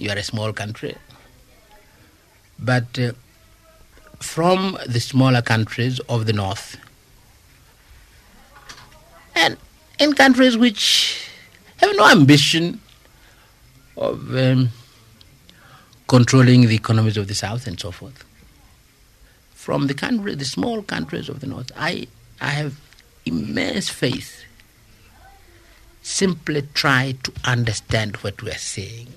you are a small country. But uh, from the smaller countries of the north, and in countries which have no ambition of um, controlling the economies of the south and so forth. From the country, the small countries of the north, I, I have immense faith. Simply try to understand what we are saying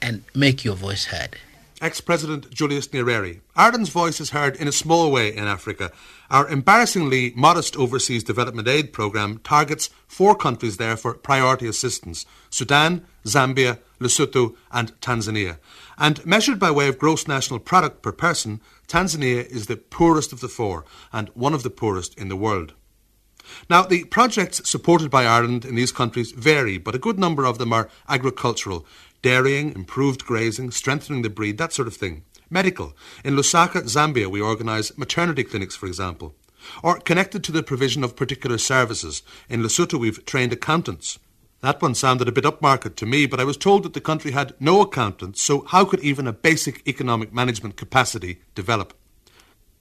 and make your voice heard. Ex President Julius Nyerere. Ireland's voice is heard in a small way in Africa. Our embarrassingly modest overseas development aid programme targets four countries there for priority assistance Sudan, Zambia, Lesotho, and Tanzania. And measured by way of gross national product per person, Tanzania is the poorest of the four and one of the poorest in the world. Now, the projects supported by Ireland in these countries vary, but a good number of them are agricultural, dairying, improved grazing, strengthening the breed, that sort of thing. Medical. In Lusaka, Zambia, we organise maternity clinics, for example. Or connected to the provision of particular services. In Lesotho, we've trained accountants. That one sounded a bit upmarket to me, but I was told that the country had no accountants, so how could even a basic economic management capacity develop?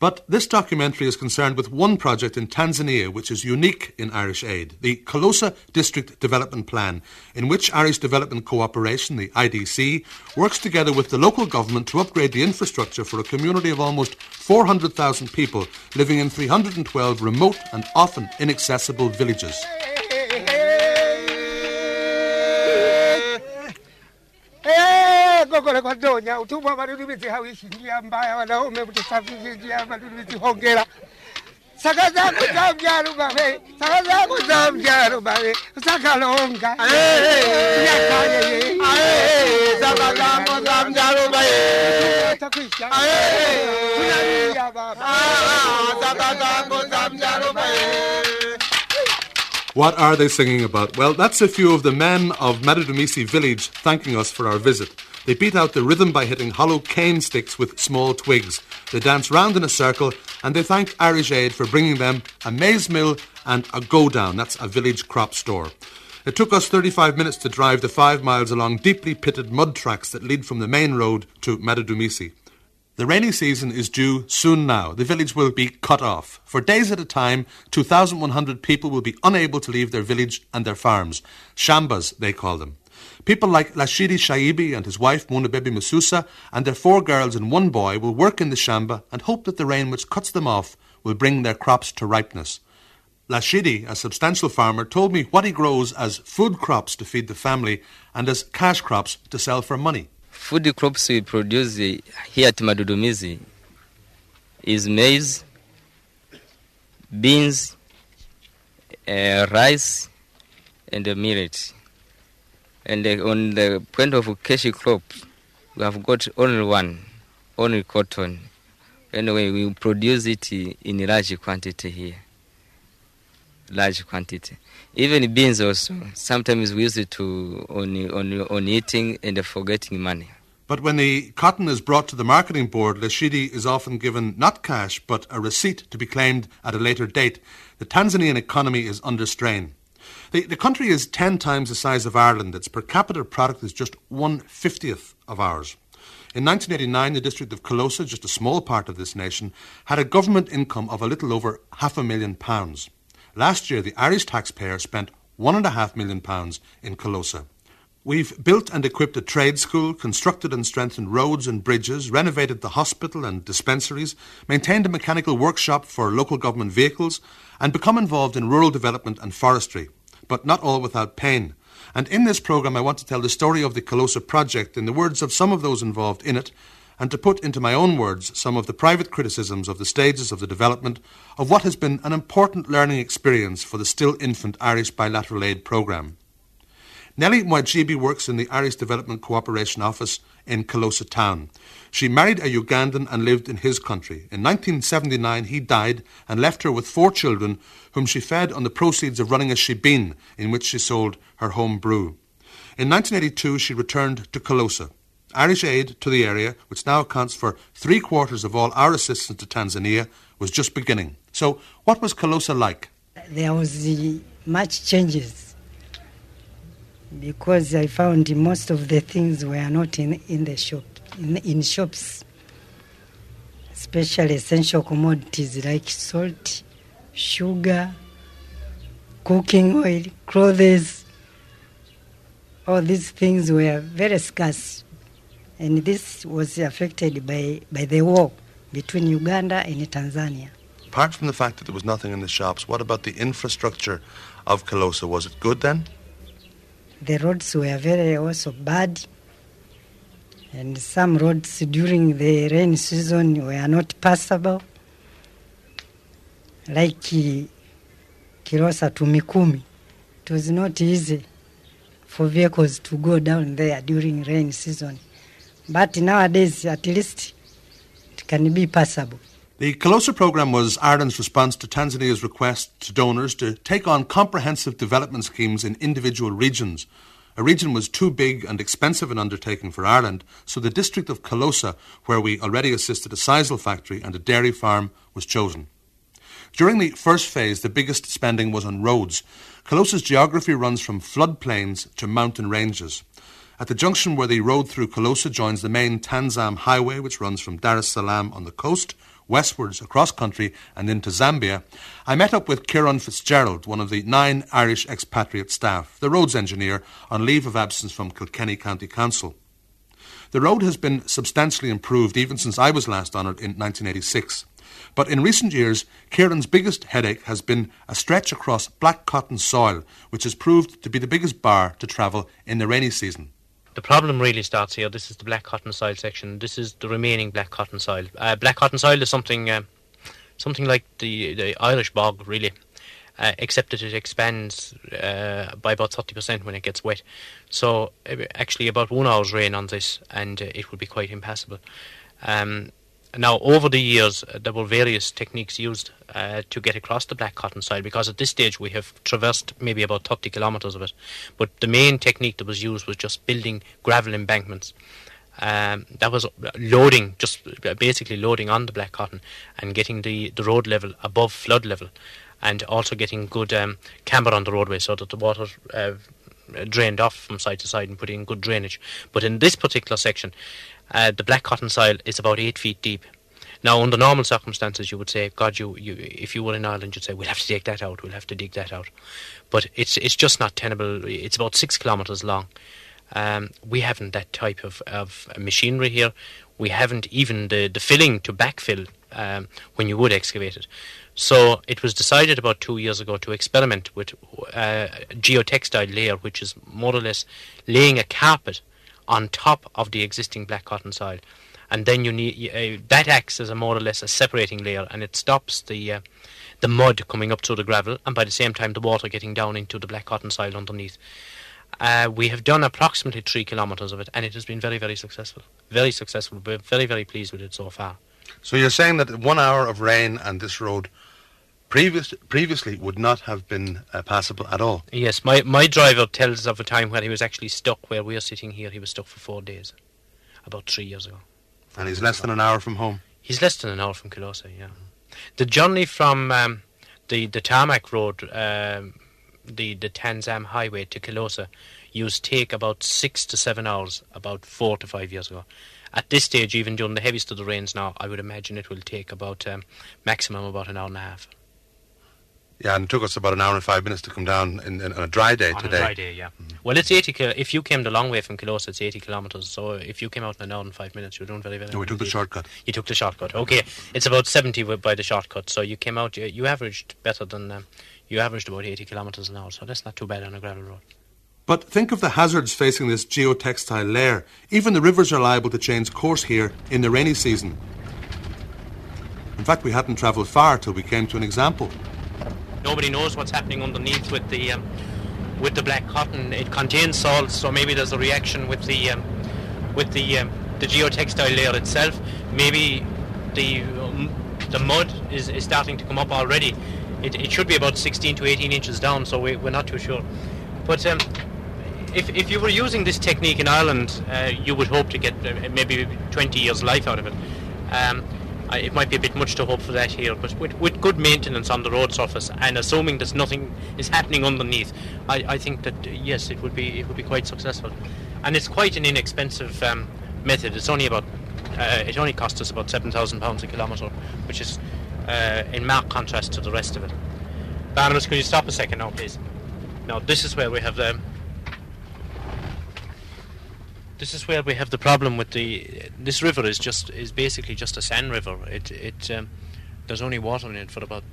But this documentary is concerned with one project in Tanzania which is unique in Irish aid, the Kilosa District Development Plan, in which Irish Development Cooperation, the IDC, works together with the local government to upgrade the infrastructure for a community of almost 400,000 people living in 312 remote and often inaccessible villages. Gogole kwa donya utumwa madudu biti njia mbaya wanaume utusafishe njia madudu biti hongera saka zako za mjaro babe saka zako za mjaro babe sakalonga nyakaye saka zako za mjaro babe takwisha tunalia baba saka zako za mjaro babe What are they singing about? Well, that's a few of the men of Madudumisi village thanking us for our visit. They beat out the rhythm by hitting hollow cane sticks with small twigs. They dance round in a circle and they thank Irish Aid for bringing them a maize mill and a go down. That's a village crop store. It took us 35 minutes to drive the five miles along deeply pitted mud tracks that lead from the main road to Madudumisi. The rainy season is due soon now. The village will be cut off. For days at a time, 2,100 people will be unable to leave their village and their farms. Shambas, they call them. People like Lashidi Shaibi and his wife Munabebi Masusa and their four girls and one boy will work in the shamba and hope that the rain which cuts them off will bring their crops to ripeness. Lashidi, a substantial farmer, told me what he grows as food crops to feed the family and as cash crops to sell for money. Food crops we produce here at Madudumizi is maize, beans, uh, rice, and millet. And uh, on the point of cash crop, we have got only one, only cotton. Anyway, we produce it in large quantity here. Large quantity. Even beans also. Sometimes we use it to on, on, on eating and forgetting money. But when the cotton is brought to the marketing board, Lashidi is often given not cash but a receipt to be claimed at a later date. The Tanzanian economy is under strain. The, the country is 10 times the size of Ireland. Its per capita product is just one fiftieth of ours. In 1989, the district of Kilosa, just a small part of this nation, had a government income of a little over half a million pounds. Last year, the Irish taxpayer spent one and a half million pounds in Kilosa. We've built and equipped a trade school, constructed and strengthened roads and bridges, renovated the hospital and dispensaries, maintained a mechanical workshop for local government vehicles, and become involved in rural development and forestry. But not all without pain. And in this programme, I want to tell the story of the Kilosa project in the words of some of those involved in it, and to put into my own words some of the private criticisms of the stages of the development of what has been an important learning experience for the still infant Irish bilateral aid programme. Nellie Mwajibi works in the Irish Development Cooperation Office in Kilosa Town. She married a Ugandan and lived in his country. In 1979, he died and left her with four children, whom she fed on the proceeds of running a shebeen in which she sold her home brew. In 1982, she returned to Kilosa. Irish aid to the area, which now accounts for three quarters of all our assistance to Tanzania, was just beginning. So, what was Kilosa like? There was the much changes because I found most of the things were not in, in the shop in, in shops, especially essential commodities like salt, sugar, cooking oil, clothes. All these things were very scarce, and this was affected by, by the war between Uganda and Tanzania. Apart from the fact that there was nothing in the shops, what about the infrastructure of Kilosa? Was it good then? The roads were very also bad, and some roads during the rain season were not passable, like kirosa Kilosa to Mikumi. It was not easy for vehicles to go down there during rain season. But nowadays, at least, it can be passable. The Kilosa programme was Ireland's response to Tanzania's request to donors to take on comprehensive development schemes in individual regions. A region was too big and expensive an undertaking for Ireland, so the district of Kilosa, where we already assisted a sisal factory and a dairy farm, was chosen. During the first phase, the biggest spending was on roads. Kilosa's geography runs from floodplains to mountain ranges. At the junction where the road through Kilosa joins the main Tanzam highway, which runs from Dar es Salaam on the coast westwards across country and into Zambia, I met up with Kieran Fitzgerald, one of the nine Irish expatriate staff, the roads engineer on leave of absence from Kilkenny County Council. The road has been substantially improved even since I was last on it in 1986. But in recent years, Kieran's biggest headache has been a stretch across black cotton soil, which has proved to be the biggest bar to travel in the rainy season. The problem really starts here. This is the black cotton soil section. This is the remaining black cotton soil. Uh, black cotton soil is something, uh, something like the the Irish bog, really, uh, except that it expands uh, by about thirty percent when it gets wet. So uh, actually, about one hour's rain on this, and uh, it would be quite impassable. Um, now, over the years, uh, there were various techniques used uh, to get across the black cotton soil because at this stage we have traversed maybe about 30 kilometres of it. But the main technique that was used was just building gravel embankments. Um, that was loading, just basically loading on the black cotton and getting the, the road level above flood level and also getting good um, camber on the roadway so that the water uh, drained off from side to side and put in good drainage. But in this particular section, uh, the black cotton soil is about eight feet deep. Now, under normal circumstances, you would say, God, you, you, if you were in Ireland, you'd say, we'll have to take that out, we'll have to dig that out. But it's, it's just not tenable. It's about six kilometres long. Um, we haven't that type of, of machinery here. We haven't even the, the filling to backfill um, when you would excavate it. So it was decided about two years ago to experiment with uh, geotextile layer, which is more or less laying a carpet on top of the existing black cotton soil and then you need uh, that acts as a more or less a separating layer, and it stops the uh, the mud coming up through the gravel, and by the same time the water getting down into the black cotton soil underneath. Uh, we have done approximately three kilometres of it, and it has been very, very successful. Very successful. We're very, very pleased with it so far. So you're saying that one hour of rain and this road previous, previously would not have been uh, passable at all? Yes, my, my driver tells of a time when he was actually stuck where we are sitting here. He was stuck for four days, about three years ago. And he's less than an hour from home. He's less than an hour from Kilosa, yeah. The journey from um, the the tarmac road, um, the the Tanzam highway to Kilosa, used to take about six to seven hours, about four to five years ago. At this stage, even during the heaviest of the rains now, I would imagine it will take about um, maximum about an hour and a half. Yeah, and it took us about an hour and five minutes to come down in, in, on a dry day on today. a dry day, yeah. Well, it's 80 kil- If you came the long way from Kilosa, it's 80 kilometres. So if you came out in an hour and five minutes, you're doing very, very No, we took the shortcut. You took the shortcut. Okay, it's about 70 by the shortcut. So you came out, you, you averaged better than, um, you averaged about 80 kilometres an hour. So that's not too bad on a gravel road. But think of the hazards facing this geotextile layer. Even the rivers are liable to change course here in the rainy season. In fact, we hadn't travelled far till we came to an example. Nobody knows what's happening underneath with the um, with the black cotton. It contains salts, so maybe there's a reaction with the um, with the um, the geotextile layer itself. Maybe the um, the mud is, is starting to come up already. It, it should be about 16 to 18 inches down, so we, we're not too sure. But um, if, if you were using this technique in Ireland, uh, you would hope to get uh, maybe 20 years life out of it. Um, I, it might be a bit much to hope for that here, but with, with good maintenance on the road surface and assuming there's nothing is happening underneath, I, I think that yes, it would be it would be quite successful, and it's quite an inexpensive um, method. It's only about uh, it only costs us about seven thousand pounds a kilometre, which is uh, in marked contrast to the rest of it. Barnabas, could you stop a second now, please? Now this is where we have the this is where we have the problem with the this river is just is basically just a sand river. It it um, there's only water in it for about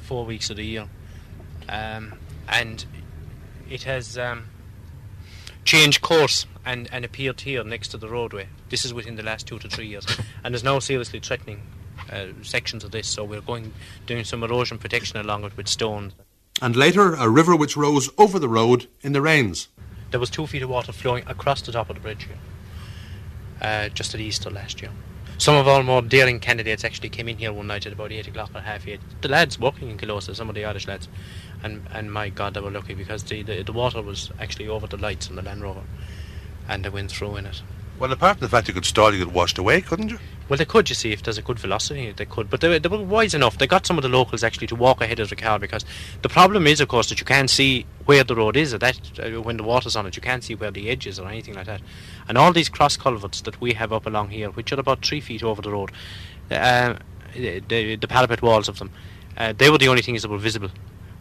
four weeks of the year, um, and it has um, changed course and, and appeared here next to the roadway. This is within the last two to three years, and is now seriously threatening uh, sections of this. So we're going doing some erosion protection along it with stones. And later, a river which rose over the road in the rains. There was two feet of water flowing across the top of the bridge here, uh, just at Easter last year. Some of our more daring candidates actually came in here one night at about eight o'clock or half eight. The lads working in Kilosa, some of the Irish lads, and and my God, they were lucky because the, the the water was actually over the lights on the Land Rover, and they went through in it. Well, apart from the fact you could stall, you get washed away, couldn't you? Well, they could, you see, if there's a good velocity, they could. But they, they were wise enough. They got some of the locals actually to walk ahead of the car because the problem is, of course, that you can't see where the road is. At that uh, when the water's on it, you can't see where the edge is or anything like that. And all these cross culverts that we have up along here, which are about three feet over the road, uh, the, the parapet walls of them, uh, they were the only things that were visible.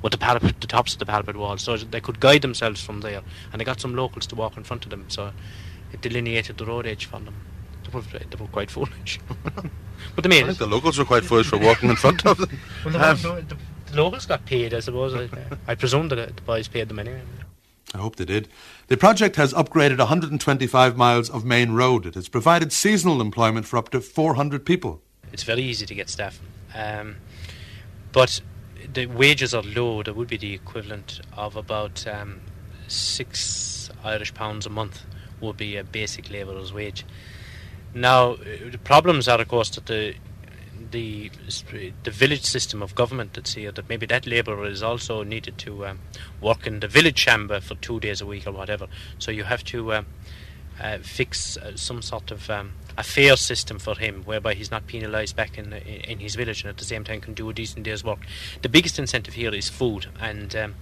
With the parapet, the tops of the parapet walls, so they could guide themselves from there, and they got some locals to walk in front of them. So it delineated the road edge for them. They were, they were quite foolish. but they made I think it. the locals were quite foolish for walking in front of them. Well, the, Um, the, the locals got paid, I suppose. I, I presume that the boys paid them anyway. I hope they did. The project has upgraded 125 miles of main road. It has provided seasonal employment for up to 400 people. It's very easy to get staff. Um, but the wages are low. That would be the equivalent of about um, six Irish pounds a month would be a basic labourer's wage. Now, uh, the problems are, of course, that the the the village system of government that's here that maybe that labourer is also needed to um, work in the village shamba for two days a week or whatever. So you have to um, uh, fix uh, some sort of um, a fair system for him, whereby he's not penalised back in, in in his village and at the same time can do a decent day's work. The biggest incentive here is food, and um,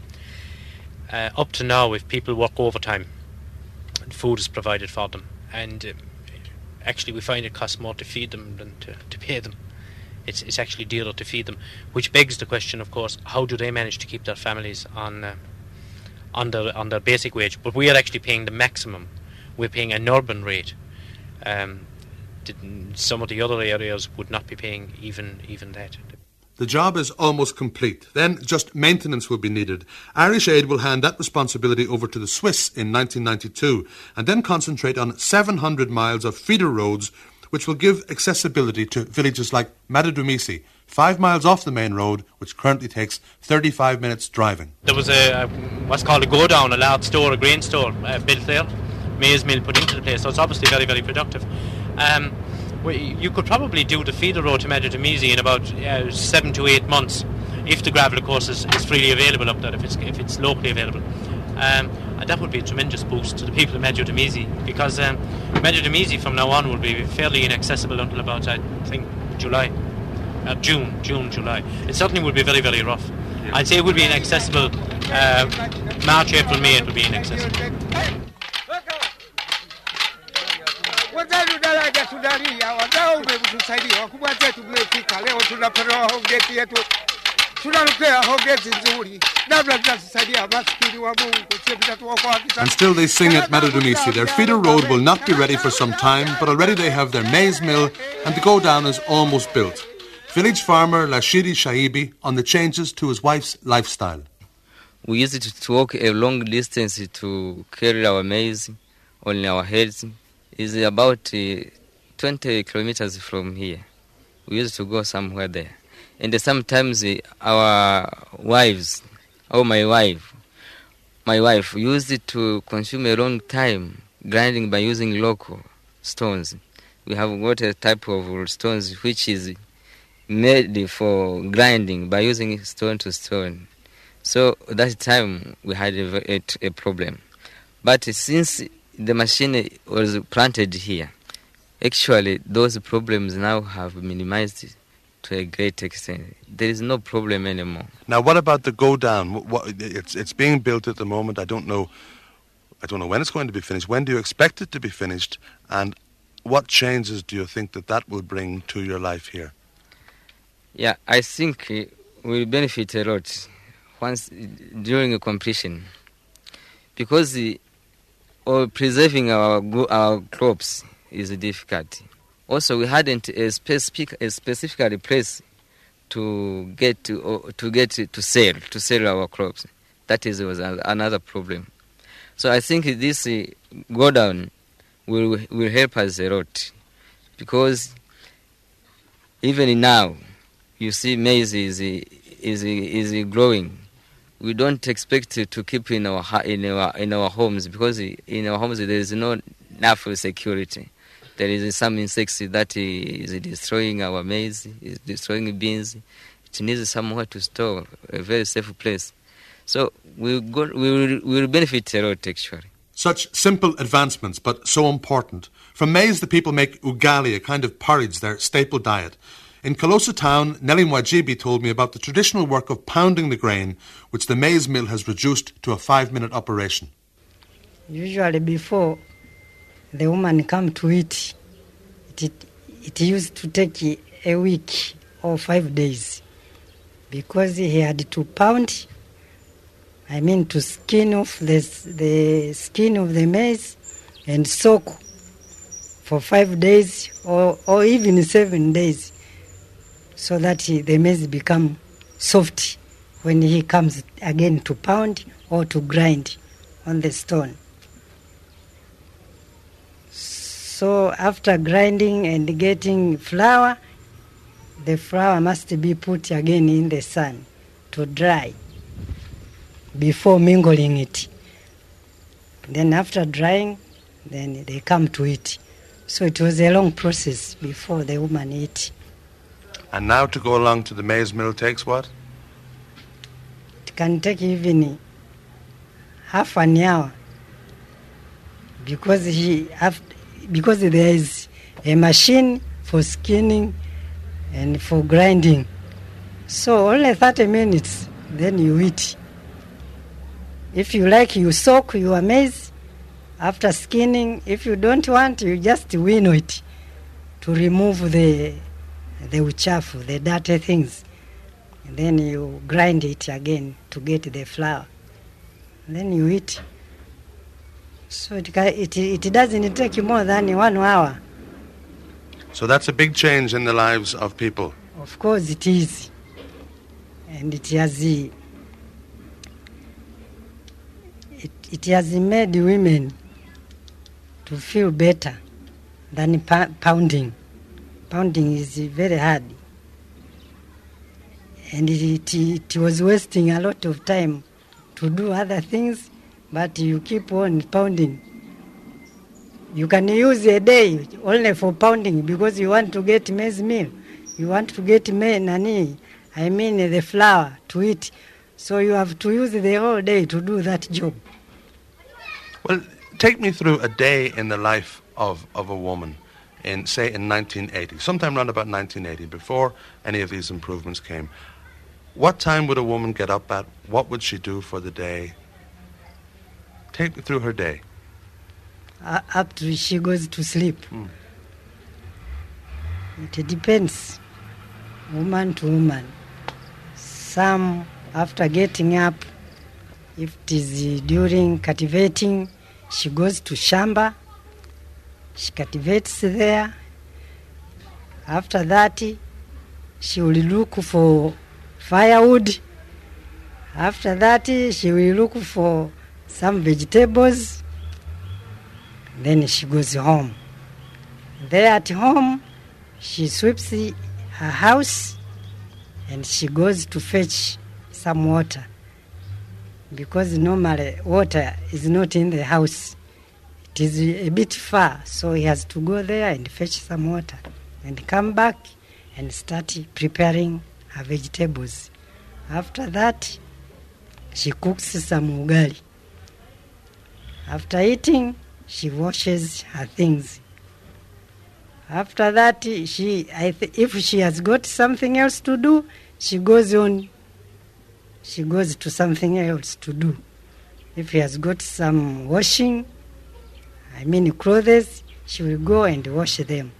uh, up to now, if people work overtime, food is provided for them, and um, actually we find it costs more to feed them than to, to pay them. It's, it's actually dearer to feed them, which begs the question, of course, how do they manage to keep their families on uh, on their on their basic wage? But we are actually paying the maximum. We're paying an urban rate. Um, some of the other areas would not be paying even even that. The job is almost complete. Then just maintenance will be needed. Irish Aid will hand that responsibility over to the Swiss in 1992 and then concentrate on 700 miles of feeder roads which will give accessibility to villages like Madudumisi, five miles off the main road, which currently takes 35 minutes driving. There was a, a what's called a go down, a large store, a grain store uh, built there, maize mill put into the place. So it's obviously very very productive. Um, you could probably do the feeder road to Madudumisi in about uh, seven to eight months, if the gravel, of course, is, is freely available up there, if it's if it's locally available. Um, and that would be a tremendous boost to the people of Madudumisi because um, Madudumisi from now on will be fairly inaccessible until about I think July, uh, June, June, July. It certainly will be very very rough. I'd say it would be inaccessible uh, March, April, May. It will be inaccessible. Wenzetu daraja tunalia, wadau mmetusaidia, wakubwa zetu mmefika, leo tunapewa hongeti yetu, tunalupea hongeti nzuri, labda mtatusaidia, maskini wa Mungu, sio mtatuokoa kisa. And still they sing at Madudumisi. Their feeder road will not be ready for some time, but already they have their maize mill and the go down is almost built. Village farmer Lashidi Shaibi on the changes to his wife's lifestyle. We used to, to walk a long distance to carry our maize on our heads. It's about uh, 20 kilometers from here. We used to go somewhere there. And sometimes uh, our wives, or my wife, my wife used to consume a long time grinding by using local stones. We have got a type of stones which is made for grinding by using stone to stone. So that time we had a, a, a problem. But since the machine was planted here, actually those problems now have minimized to a great extent. There is no problem anymore. Now, what about the go down? What, what, it's it's being built at the moment. I don't know. I don't know when it's going to be finished. When do you expect it to be finished? And what changes do you think that that will bring to your life here? Yeah, I think will benefit a lot once during completion because the, or preserving our our crops is difficult. Also, we hadn't a specific a specific place to get to to get to sell to sell our crops. That is was another problem. So I think this uh, go down will will help us a lot because even now you see maize is is is growing. We don't expect to keep in our in our in our homes because in our homes there is no enough security. There is some insects that is destroying our maize, is destroying beans. It needs somewhere to store, a very safe place. So we go, we will, we will benefit a lot actually. Such simple advancements, but so important. From maize, the people make ugali, a kind of porridge, their staple diet. In Kilosa town, Nelly Mwajibi told me about the traditional work of pounding the grain, which the maize mill has reduced to a five minute operation. Usually before the woman come to eat, it, it used to take a week or five days. Because he had to pound, I mean to skin off the, the skin of the maize and soak for five days or, or even seven days so that he- the maize become soft when he comes again to pound or to grind on the stone. So after grinding and getting flour, the flour must be put again in the sun to dry before mingling it. Then after drying, then they come to eat. So it was a long process before the woman eat. And now to go along to the maize mill takes what? It can take even half an hour because he have, because there is a machine for skinning and for grinding. So only 30 minutes, then you eat. If you like, you soak your maize after skinning. If you don't want, you just winnow it to remove the the uchafu, the dirty things. And then you grind it again to get the flour. And then you eat. So it, it, it doesn't take you more than one hour. So that's a big change in the lives of people. Of course it is. And it has it, it has made women to feel better than pounding. Pounding is very hard. And it, it, was wasting a lot of time to do other things, but you keep on pounding. You can use a day only for pounding because you want to get maize meal. You want to get me nani, I mean the flour to eat. So you have to use the whole day to do that job. Well, take me through a day in the life of, of a woman in, say, in 1980, sometime around about 1980, before any of these improvements came. What time would a woman get up at? What would she do for the day? Take me through her day. Uh, up to she goes to sleep. Hmm. It depends, woman to woman. Some, after getting up, if it is during cultivating, she goes to shamba. She cultivates there. After that, she will look for firewood. After that, she will look for some vegetables. Then she goes home. There at home, she sweeps her house and she goes to fetch some water because normally water is not in the house. It is a bit far, so he has to go there and fetch some water and come back and start preparing her vegetables. After that, she cooks some ugali. After eating, she washes her things. After that, she, th- if she has got something else to do, she goes on. She goes to something else to do. If she has got some washing, I mean clothes, she will go and wash them.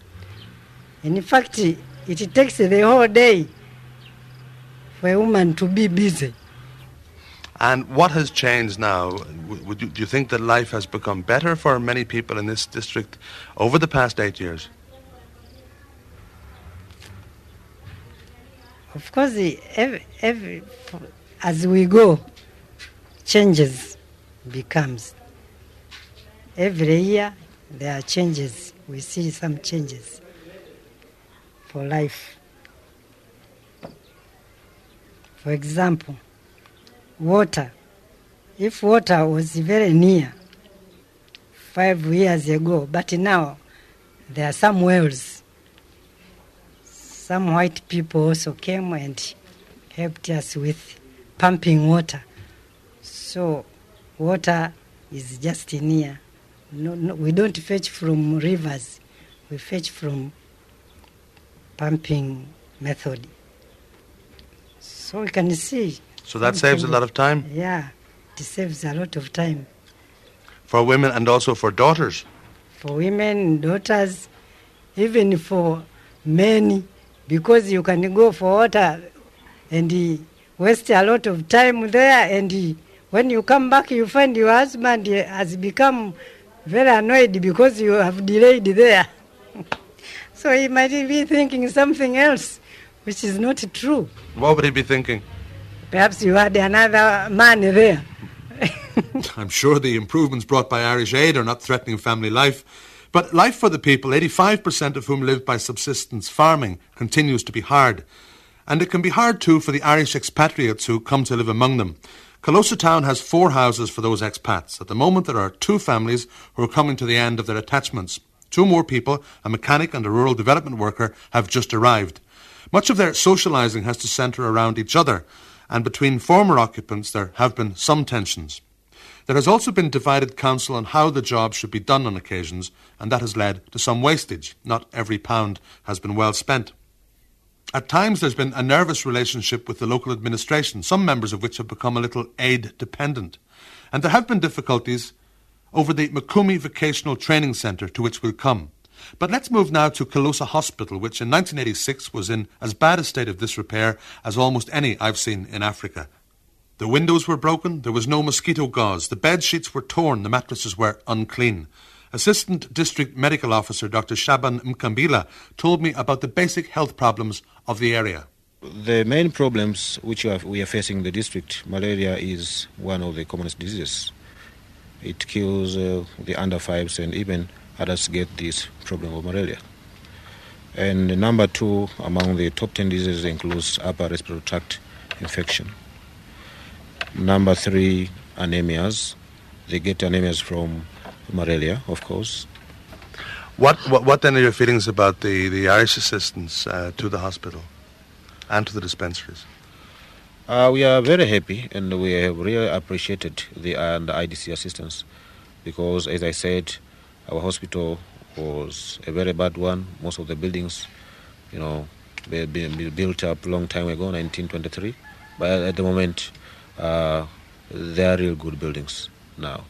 And in fact, it takes the whole day for a woman to be busy. And what has changed now? Do you think that life has become better for many people in this district over the past eight years? Of course, every, every, as we go, changes becomes. Every year there are changes. We see some changes for life. For example, water. If water was very near five years ago, but now there are some wells some white people also came and helped us with pumping water. So water is just near. No, no, we don't fetch from rivers. We fetch from pumping method. So we can see. So that saves a lot of time Yeah, it saves a lot of time for women and also for daughters. for women, daughters, even for men, because you can go for water and waste a lot of time there, and when you come back, you find your husband has become very annoyed because you have delayed there. so he might be thinking something else, which is not true. What would he be thinking? Perhaps you had another man there. I'm sure the improvements brought by Irish Aid are not threatening family life. But life for the people, 85% of whom live by subsistence farming, continues to be hard. And it can be hard too for the Irish expatriates who come to live among them. Kilosa Town has four houses for those expats. At the moment, there are two families who are coming to the end of their attachments. Two more people, a mechanic and a rural development worker, have just arrived. Much of their socialising has to centre around each other, and between former occupants there have been some tensions. There has also been divided counsel on how the job should be done on occasions, and that has led to some wastage. Not every pound has been well spent. At times, there's been a nervous relationship with the local administration, some members of which have become a little aid dependent. And there have been difficulties over the Mikumi Vocational Training Centre, to which we'll come. But let's move now to Kilosa Hospital, which in 1986 was in as bad a state of disrepair as almost any I've seen in Africa. The windows were broken, there was no mosquito gauze, the bed sheets were torn, the mattresses were unclean. Assistant District Medical Officer Dr. Shaban Mkambila told me about the basic health problems of the area. The main problems which we are, facing in the district, malaria is one of the commonest diseases. It kills uh, the under fives and even adults get this problem of malaria. And number two among the top 10 diseases includes upper respiratory tract infection. Number three, anemias. They get anemias from malaria, of course. What, what, what then are your feelings about the, the Irish assistance uh, to the hospital and to the dispensaries? Uh, we are very happy and we have really appreciated the, uh, the IDC assistance because, as I said, our hospital was a very bad one. Most of the buildings, you know, they had been built up a long time ago, 1923. But at the moment, uh, they are real good buildings now.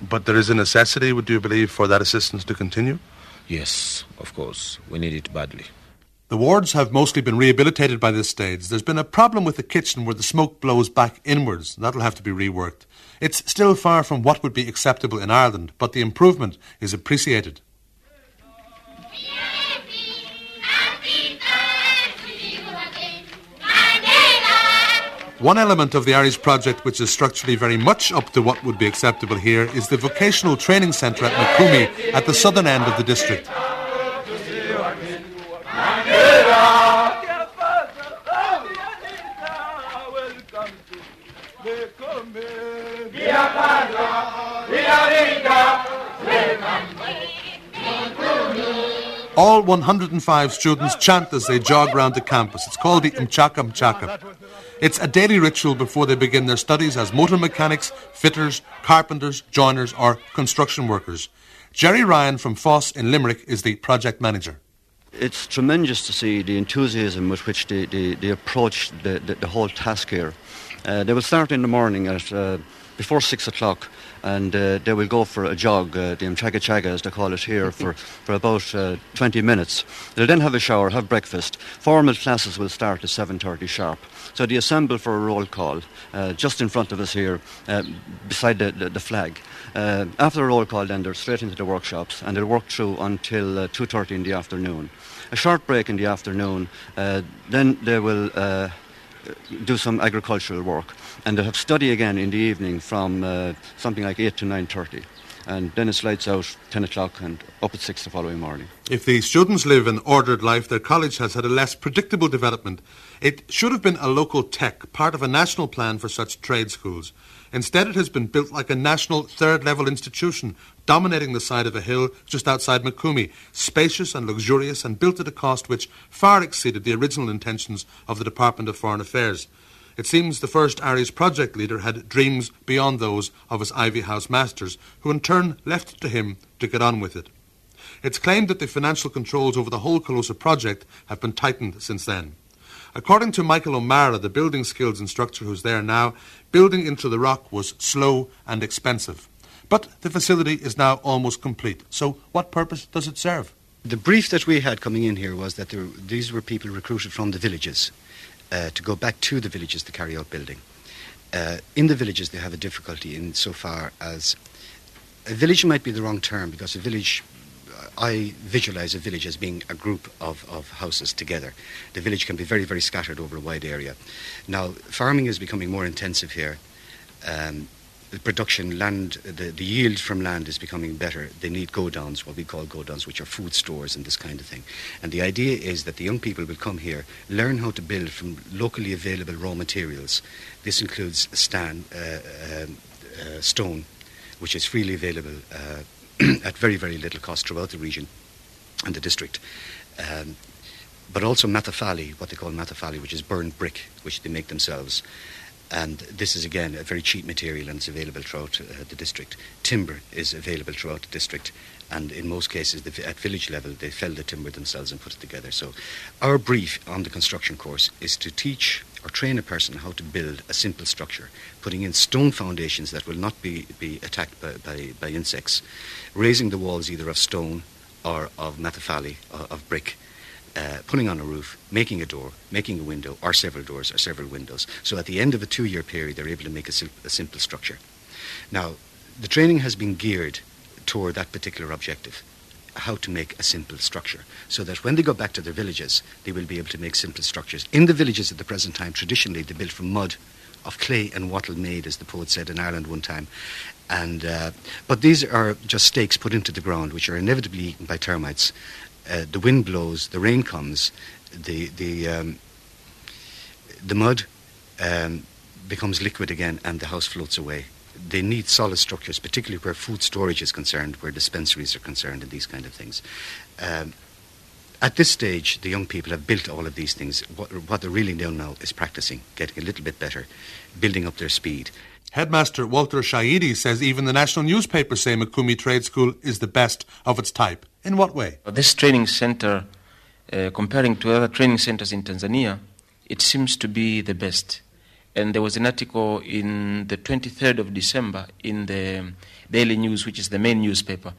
But there is a necessity, would you believe, for that assistance to continue? Yes, of course, we need it badly. The wards have mostly been rehabilitated by this stage. There's been a problem with the kitchen where the smoke blows back inwards. That'll have to be reworked. It's still far from what would be acceptable in Ireland, but the improvement is appreciated. One element of the Irish project which is structurally very much up to what would be acceptable here is the vocational training centre at Mikumi at the southern end of the district. All 105 students chant as they jog round the campus. It's called the Mchaka Mchaka. It's a daily ritual before they begin their studies as motor mechanics, fitters, carpenters, joiners, or construction workers. Jerry Ryan from Foss in Limerick is the project manager. It's tremendous to see the enthusiasm with which they, they, they approach the, the, the, whole task here. Uh, they will start in the morning at uh, before six o'clock and uh, they will go for a jog, uh, the chaga chaga as they call it here, for, for about uh, 20 minutes. They'll then have a shower, have breakfast. Formal classes will start at 7.30 sharp. So they assemble for a roll call uh, just in front of us here, uh, beside the, the, the flag. Uh, after the roll call, then they're straight into the workshops and they'll work through until uh, 2.30 in the afternoon. A short break in the afternoon, uh, then they will uh, do some agricultural work and they'll have study again in the evening from uh, something like 8 to 9.30 and then it's lights out 10 o'clock and up at 6 the following morning. If the students live an ordered life, their college has had a less predictable development. It should have been a local tech, part of a national plan for such trade schools. Instead, it has been built like a national third level institution, dominating the side of a hill just outside Mikumi, spacious and luxurious, and built at a cost which far exceeded the original intentions of the Department of Foreign Affairs. It seems the first Irish project leader had dreams beyond those of his Iveagh House masters, who in turn left it to him to get on with it. It's claimed that the financial controls over the whole Kilosa project have been tightened since then. According to Michael O'Mara, the building skills instructor who's there now, building into the rock was slow and expensive. But the facility is now almost complete. So, what purpose does it serve? The brief that we had coming in here was that there, these were people recruited from the villages uh, to go back to the villages to carry out building. Uh, in the villages, they have a difficulty in so far as a village might be the wrong term because a village I visualize a village as being a group of, of houses together. The village can be very, very scattered over a wide area. Now, farming is becoming more intensive here. Um, the production land, the, the yield from land is becoming better. They need godowns, what we call godowns, which are food stores and this kind of thing. And the idea is that the young people will come here, learn how to build from locally available raw materials. This includes stan, uh, um, uh, stone, which is freely available uh, at very, very little cost throughout the region and the district. Um, but also matafali, what they call matafali, which is burned brick, which they make themselves. And this is again a very cheap material and it's available throughout uh, the district. Timber is available throughout the district, and in most cases, the, at village level, they fell the timber themselves and put it together. So, our brief on the construction course is to teach or train a person how to build a simple structure, putting in stone foundations that will not be, be attacked by, by, by insects, raising the walls either of stone or of matafali, uh, of brick, uh, putting on a roof, making a door, making a window, or several doors, or several windows. So at the end of a two year period, they're able to make a, sim- a simple structure. Now, the training has been geared toward that particular objective how to make a simple structure so that when they go back to their villages, they will be able to make simple structures. In the villages at the present time, traditionally, they built from mud, of clay and wattle made, as the poet said in Ireland one time. And, uh, but these are just stakes put into the ground, which are inevitably eaten by termites. Uh, the wind blows, the rain comes, the, the, um, the mud um, becomes liquid again, and the house floats away they need solid structures, particularly where food storage is concerned, where dispensaries are concerned, and these kind of things. Um, at this stage, the young people have built all of these things. What, what they're really doing now is practicing, getting a little bit better, building up their speed. Headmaster Walter Shahidi says even the national newspapers say Mikumi Trade School is the best of its type. In what way? This training center, uh, comparing to other training centers in Tanzania, it seems to be the best and there was an article in the 23rd of December in the Daily News, which is the main newspaper,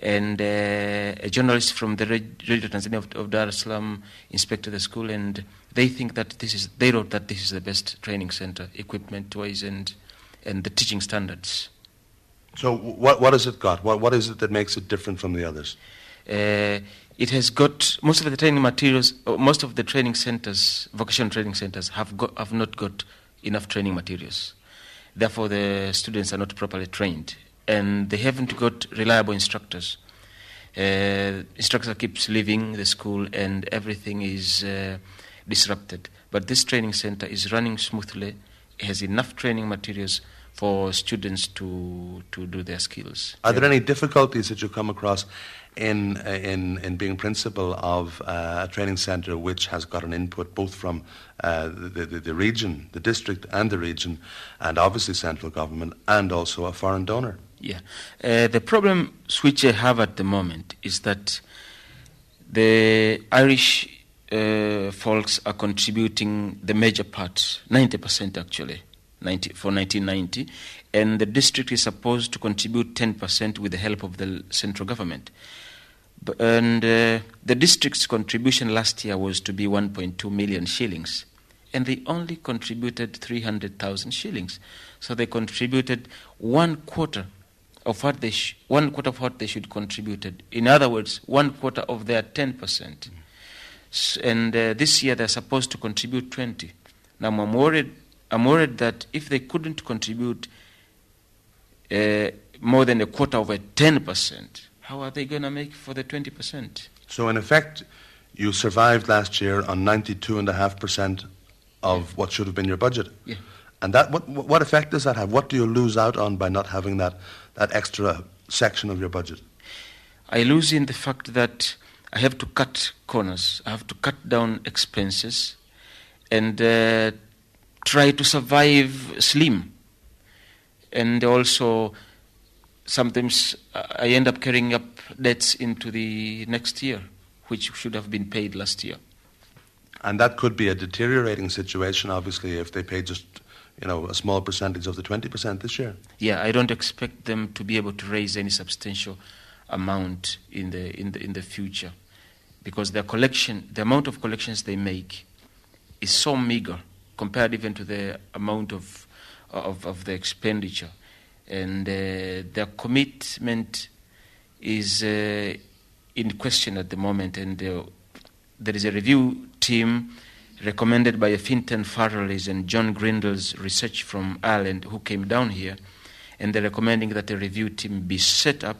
and uh, a journalist from the Radio Tanzania of, of Dar es Salaam inspected the school, and they think that this is they wrote that this is the best training center, equipment-wise, and and the teaching standards. So, what what has it got? What what is it that makes it different from the others? Uh, it has got most of the training materials. Most of the training centers, vocational training centers, have got have not got enough training materials. Therefore, the students are not properly trained, and they haven't got reliable instructors. Uh, instructor keeps leaving the school, and everything is uh, disrupted. But this training center is running smoothly. Has enough training materials for students to to do their skills. Are there any difficulties that you come across in, in, in being principal of uh, a training centre which has got an input both from uh, the, the, the, region, the district and the region, and obviously central government, and also a foreign donor? Yeah. Uh, the problem which I have at the moment is that the Irish uh, folks are contributing the major part, 90% actually, 90, for 1990, and the district is supposed to contribute 10% with the help of the central government. And uh, the district's contribution last year was to be 1.2 million shillings, and they only contributed 300,000 shillings. So they contributed one quarter of what they sh- one quarter of what they should contributed. In other words, one quarter of their 10 percent. And uh, this year they're supposed to contribute 20. Now I'm worried. I'm worried that if they couldn't contribute uh, more than a quarter of a 10 percent, how are they going to make for the 20 percent? So, in effect, you survived last year on 92.5% of what should have been your budget. Yeah. And that, what, what effect does that have? What do you lose out on by not having that, that extra section of your budget? I lose in the fact that I have to cut corners. I have to cut down expenses and uh, try to survive slim. And also, sometimes I end up carrying up debts into the next year, which should have been paid last year. And that could be a deteriorating situation, obviously, if they pay just, you know, a small percentage of the 20% this year. Yeah, I don't expect them to be able to raise any substantial amount in the in the in the future, because their collection, the amount of collections they make, is so meager compared even to the amount of of, of the expenditure, and uh, their commitment is uh, in question at the moment, and uh, there is a review team recommended by Fintan Farrelly's and John Grindle's research from Ireland who came down here, and they're recommending that a review team be set up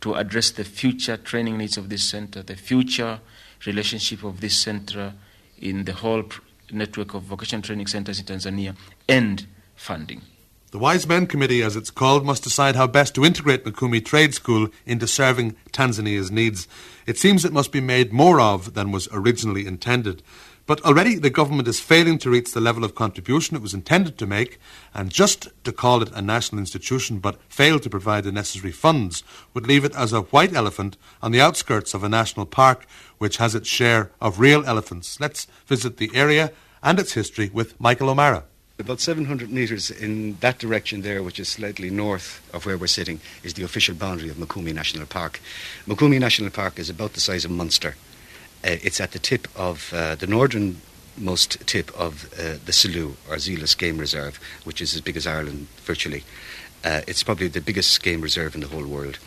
to address the future training needs of this center, the future relationship of this center in the whole network of vocational training centers in Tanzania, and funding. The Wise Men Committee, as it's called, must decide how best to integrate Mikumi Trade School into serving Tanzania's needs. It seems it must be made more of than was originally intended. But already the government is failing to reach the level of contribution it was intended to make, and just to call it a national institution but fail to provide the necessary funds would leave it as a white elephant on the outskirts of a national park which has its share of real elephants. Let's visit the area and its history with Michael O'Mara. About 700 metres in that direction there, which is slightly north of where we're sitting, is the official boundary of Mikumi National Park. Mikumi National Park is about the size of Munster. Uh, it's at the tip of uh, the northernmost tip of uh, the Selous, or Zealous Game Reserve, which is as big as Ireland virtually. It's probably the biggest game reserve in the whole world.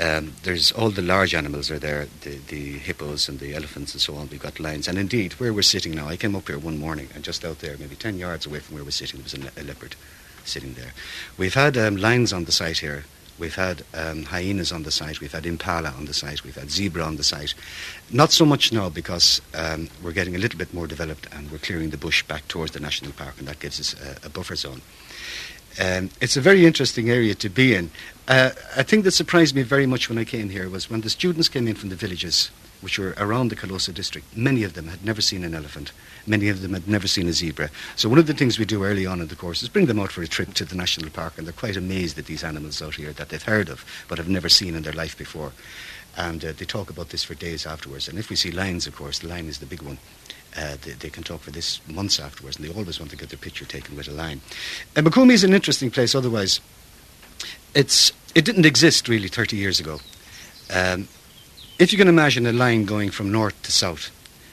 Um, there's all the large animals are there, the, the hippos and the elephants and so on. We've got lions, and indeed, where we're sitting now, I came up here one morning, and just out there, maybe 10 yards away from where we're sitting, there was a, le- a leopard sitting there. We've had um, lions on the site here. We've had um, hyenas on the site. We've had impala on the site. We've had zebra on the site. Not so much now because um, we're getting a little bit more developed and we're clearing the bush back towards the national park, and that gives us a, a buffer zone. Um, it's a very interesting area to be in. Uh, a thing that surprised me very much when I came here was when the students came in from the villages, which were around the Kilosa district, many of them had never seen an elephant. Many of them had never seen a zebra. So one of the things we do early on in the course is bring them out for a trip to the national park, and they're quite amazed at these animals out here that they've heard of but have never seen in their life before. And uh, they talk about this for days afterwards. And if we see lions, of course, the lion is the big one. Uh, they, they can talk for this months afterwards, and they always want to get their picture taken with a lion. And Mikumi is an interesting place. Otherwise, it's it didn't exist really 30 years ago. Um, if you can imagine a line going from north to south,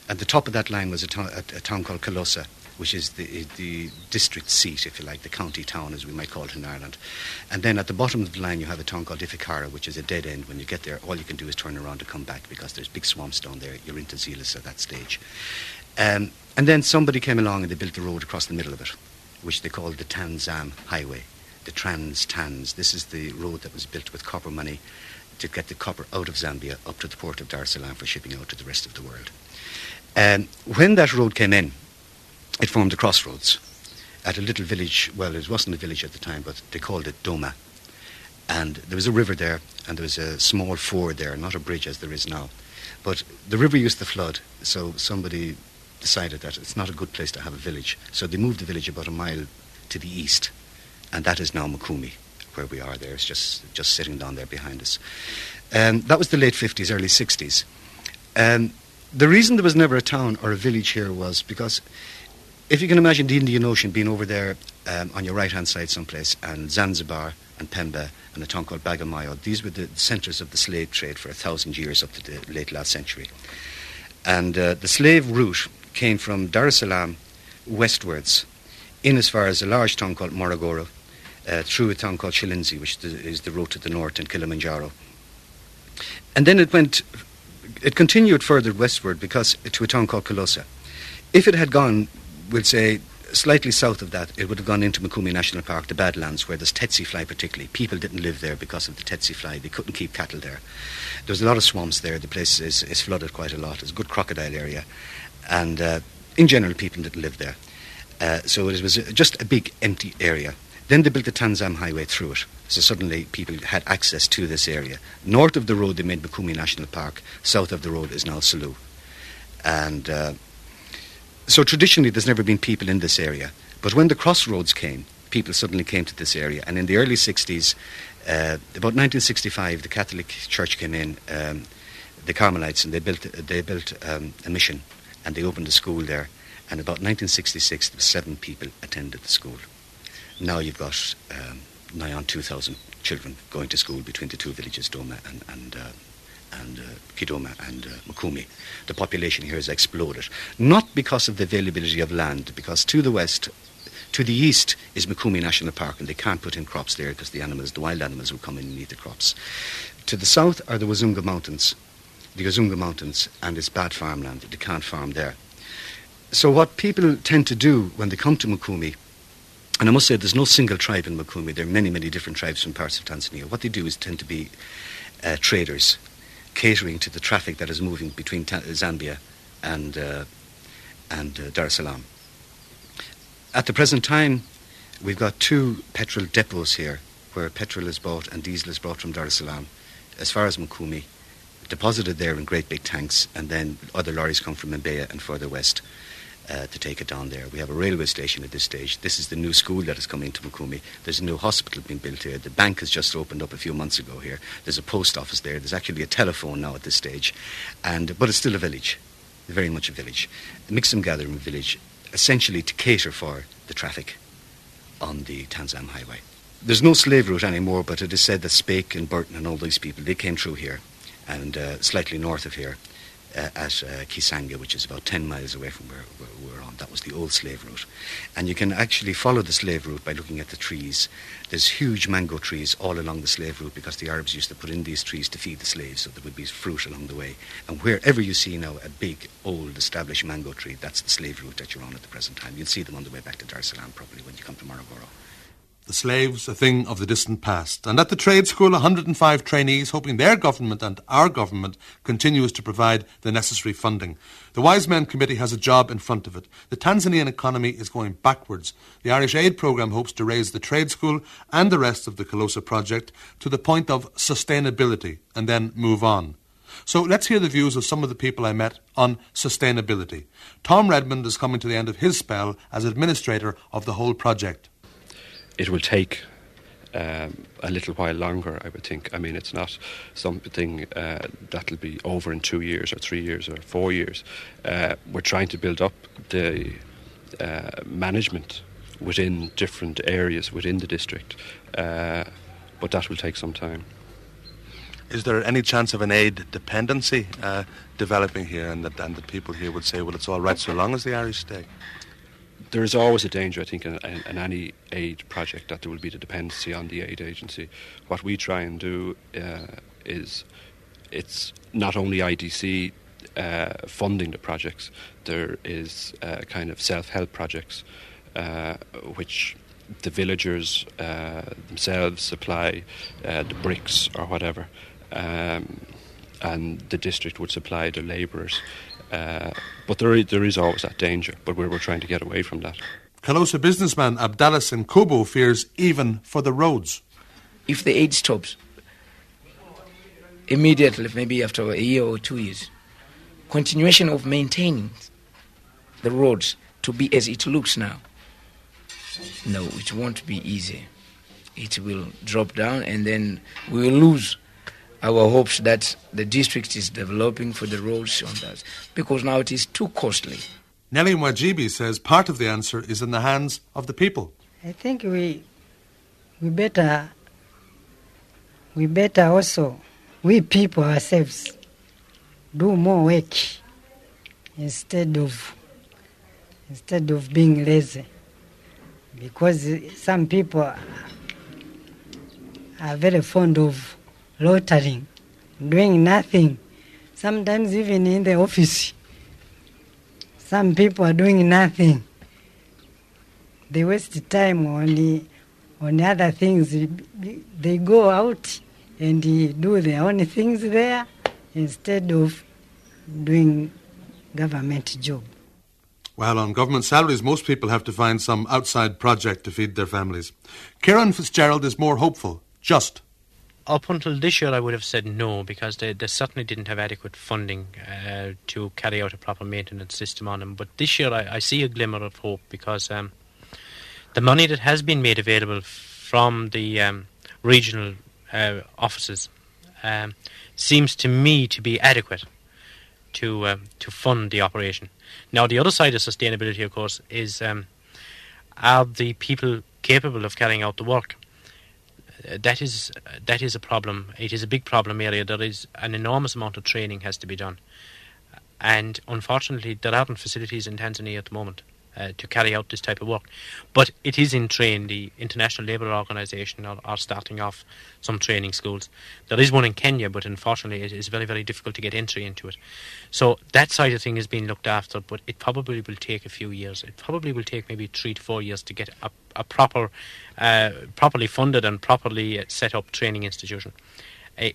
at the top of that line was a, to- a, a town called Kilosa, which is the, the district seat, if you like, the county town, as we might call it in Ireland. And then at the bottom of the line, you have a town called Ifakara, which is a dead end. When you get there, all you can do is turn around to come back because there's big swamps down there. You're into Zealous at that stage. Um, and then somebody came along and they built a road across the middle of it, which they called the Tanzam Highway, the Trans Tans. This is the road that was built with copper money to get the copper out of Zambia up to the port of Dar es Salaam for shipping out to the rest of the world. Um, when that road came in, it formed a crossroads at a little village. Well, it wasn't a village at the time, but they called it Doma. And there was a river there, and there was a small ford there, not a bridge as there is now. But the river used to flood, so somebody decided that it's not a good place to have a village. So they moved the village about a mile to the east, and that is now Mikumi, where we are there. It's just, just sitting down there behind us. Um, that was the late 50s, early 60s. Um, the reason there was never a town or a village here was because if you can imagine the Indian Ocean being over there um, on your right hand side someplace, and Zanzibar and Pemba and a town called Bagamoyo, these were the centres of the slave trade for a thousand years up to the late last century. And uh, the slave route came from Dar es Salaam westwards, in as far as a large town called Morogoro, uh, through a town called Chalinze, which is the road to the north, and Kilimanjaro. And then it went, it continued further westward because to a town called Kilosa. If it had gone, we'll say, slightly south of that, it would have gone into Mikumi National Park, the Badlands, where there's tsetse fly particularly. People didn't live there because of the tsetse fly. They couldn't keep cattle there. There's a lot of swamps there. The place is, is flooded quite a lot. It's a good crocodile area. And uh, in general, people didn't live there. Uh, so it was just a big empty area. Then they built the Tanzam Highway through it. So suddenly people had access to this area. North of the road, they made Mikumi National Park. South of the road is now. And uh, so traditionally, there's never been people in this area. But when the crossroads came, people suddenly came to this area. And in the early 60s, uh, about 1965, the Catholic Church came in, um, the Carmelites, and they built, they built um, a mission and they opened a school there. And about 1966, seven people attended the school. Now you've got um, nigh on 2,000 children going to school between the two villages, Doma and, and, uh, and uh, Kidoma and uh, Mikumi. The population here has exploded. Not because of the availability of land, because to the west, to the east is Mikumi National Park, and they can't put in crops there because the animals, the wild animals, will come in and eat the crops. To the south are the Udzungwa Mountains, the Udzungwa Mountains, and it's bad farmland. They can't farm there. So what people tend to do when they come to Mikumi, and I must say there's no single tribe in Mikumi. There are many, many different tribes from parts of Tanzania. What they do is tend to be uh, traders, catering to the traffic that is moving between Ta- Zambia and uh, and uh, Dar es Salaam. At the present time, we've got two petrol depots here where petrol is bought and diesel is brought from Dar es Salaam as far as Mikumi, deposited there in great big tanks, and then other lorries come from Mbeya and further west. Uh, to take it down there. We have a railway station at this stage. This is the new school that is coming to Mikumi. There's a new hospital being built here. The bank has just opened up a few months ago here. There's a post office there. There's actually a telephone now at this stage. And, but it's still a village, very much a village. A Mixum Gathering village, essentially to cater for the traffic on the Tanzam Highway. There's no slave route anymore, but it is said that Speke and Burton and all these people, they came through here and uh, slightly north of here uh, at uh, Kisanga, which is about 10 miles away from where, where we're on. That was the old slave route. And you can actually follow the slave route by looking at the trees. There's huge mango trees all along the slave route because the Arabs used to put in these trees to feed the slaves so there would be fruit along the way. And wherever you see now a big, old, established mango tree, that's the slave route that you're on at the present time. You'll see them on the way back to Dar es Salaam probably when you come to Morogoro. The slaves, a thing of the distant past. And at the trade school, 105 trainees hoping their government and our government continues to provide the necessary funding. The Wise Men Committee has a job in front of it. The Tanzanian economy is going backwards. The Irish Aid Programme hopes to raise the trade school and the rest of the Kilosa project to the point of sustainability and then move on. So let's hear the views of some of the people I met on sustainability. Tom Redmond is coming to the end of his spell as administrator of the whole project it will take um, a little while longer, I would think. I mean, it's not something uh, that'll be over in two years or three years or four years. Uh, we're trying to build up the uh, management within different areas within the district, uh, but that will take some time. Is there any chance of an aid dependency uh, developing here, and that, and that people here would say, well, it's all right so long as the Irish stay? There is always a danger, I think, in, in, any aid project that there will be the dependency on the aid agency. What we try and do uh, is it's not only IDC uh, funding the projects, there is uh, kind of self help projects uh, which the villagers uh, themselves supply uh, the bricks or whatever. Um, and the district would supply the labourers. Uh, but there is, there is always that danger, but we're, we're trying to get away from that. Kilosa businessman Abdallah Kobo fears even for the roads. If the aid stops immediately, maybe after a year or two years, continuation of maintaining the roads to be as it looks now, no, it won't be easy. it will drop down, and then we will lose our hopes that the district is developing for the roads on that because now it is too costly. Nelly Mwajibi says part of the answer is in the hands of the people. I think we we better we better also we people ourselves do more work instead of instead of being lazy because some people are very fond of loitering doing nothing sometimes even in the office some people are doing nothing they waste time on on other things they go out and do their own things there instead of doing government job Well, on government salaries, most people have to find some outside project to feed their families. Kieran Fitzgerald is more hopeful. Just. Up until this year, I would have said no because they, they certainly didn't have adequate funding uh, to carry out a proper maintenance system on them. But this year, I, I see a glimmer of hope because um, the money that has been made available from the um, regional uh, offices um, seems to me to be adequate to um, to fund the operation. Now, the other side of sustainability, of course, is um, are the people capable of carrying out the work? That is that is a problem. It is a big problem area. There is an enormous amount of training has to be done, and unfortunately, there aren't facilities in Tanzania at the moment. Uh, to carry out this type of work. But it is in train. The International Labour Organization are, are, starting off some training schools. There is one in Kenya, but unfortunately it is very, very difficult to get entry into it. So that side of thing is being looked after, but it probably will take a few years. It probably will take maybe three to four years to get a, a proper, uh, properly funded and properly set up training institution. Uh,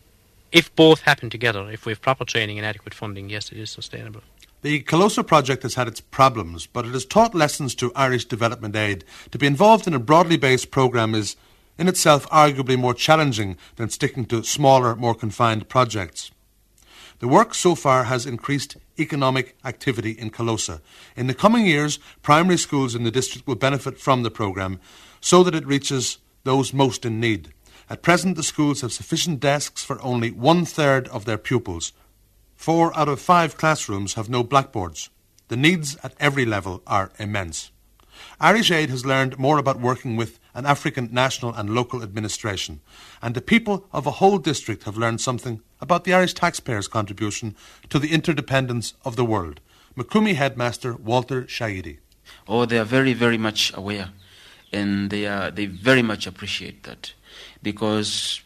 if both happen together, if we have proper training and adequate funding, yes, it is sustainable. The Kilosa project has had its problems, but it has taught lessons to Irish development aid. To be involved in a broadly based programme is, in itself, arguably more challenging than sticking to smaller, more confined projects. The work so far has increased economic activity in Kilosa. In the coming years, primary schools in the district will benefit from the programme so that it reaches those most in need. At present, the schools have sufficient desks for only one third of their pupils. Four out of five classrooms have no blackboards. The needs at every level are immense. Irish Aid has learned more about working with an African national and local administration, and the people of a whole district have learned something about the Irish taxpayers' contribution to the interdependence of the world. Mikumi headmaster Walter Shaidi. Oh, they are very, very much aware, and they are they very much appreciate that, because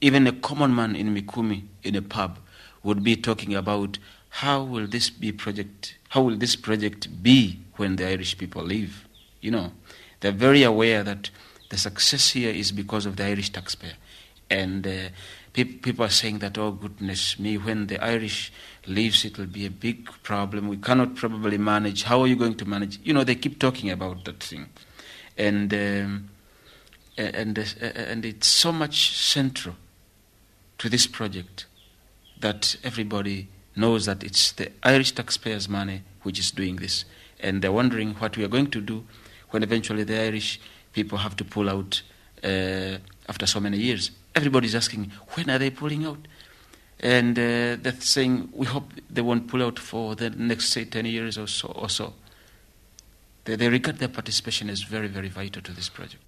even a common man in Mikumi in a pub would be talking about how will this be project how will this project be when the Irish people leave? You know, they're very aware that the success here is because of the Irish taxpayer. And uh, pe- people are saying that, oh goodness me, when the Irish leaves, it will be a big problem. We cannot probably manage. How are you going to manage? You know, they keep talking about that thing. And, um, and, uh, and it's so much central to this project that everybody knows that it's the Irish taxpayers' money which is doing this. And they're wondering what we are going to do when eventually the Irish people have to pull out uh, after so many years. Everybody's asking, when are they pulling out? And uh, they're saying, we hope they won't pull out for the next, say, 10 years or so. Or so. They, they regard their participation as very, very vital to this project.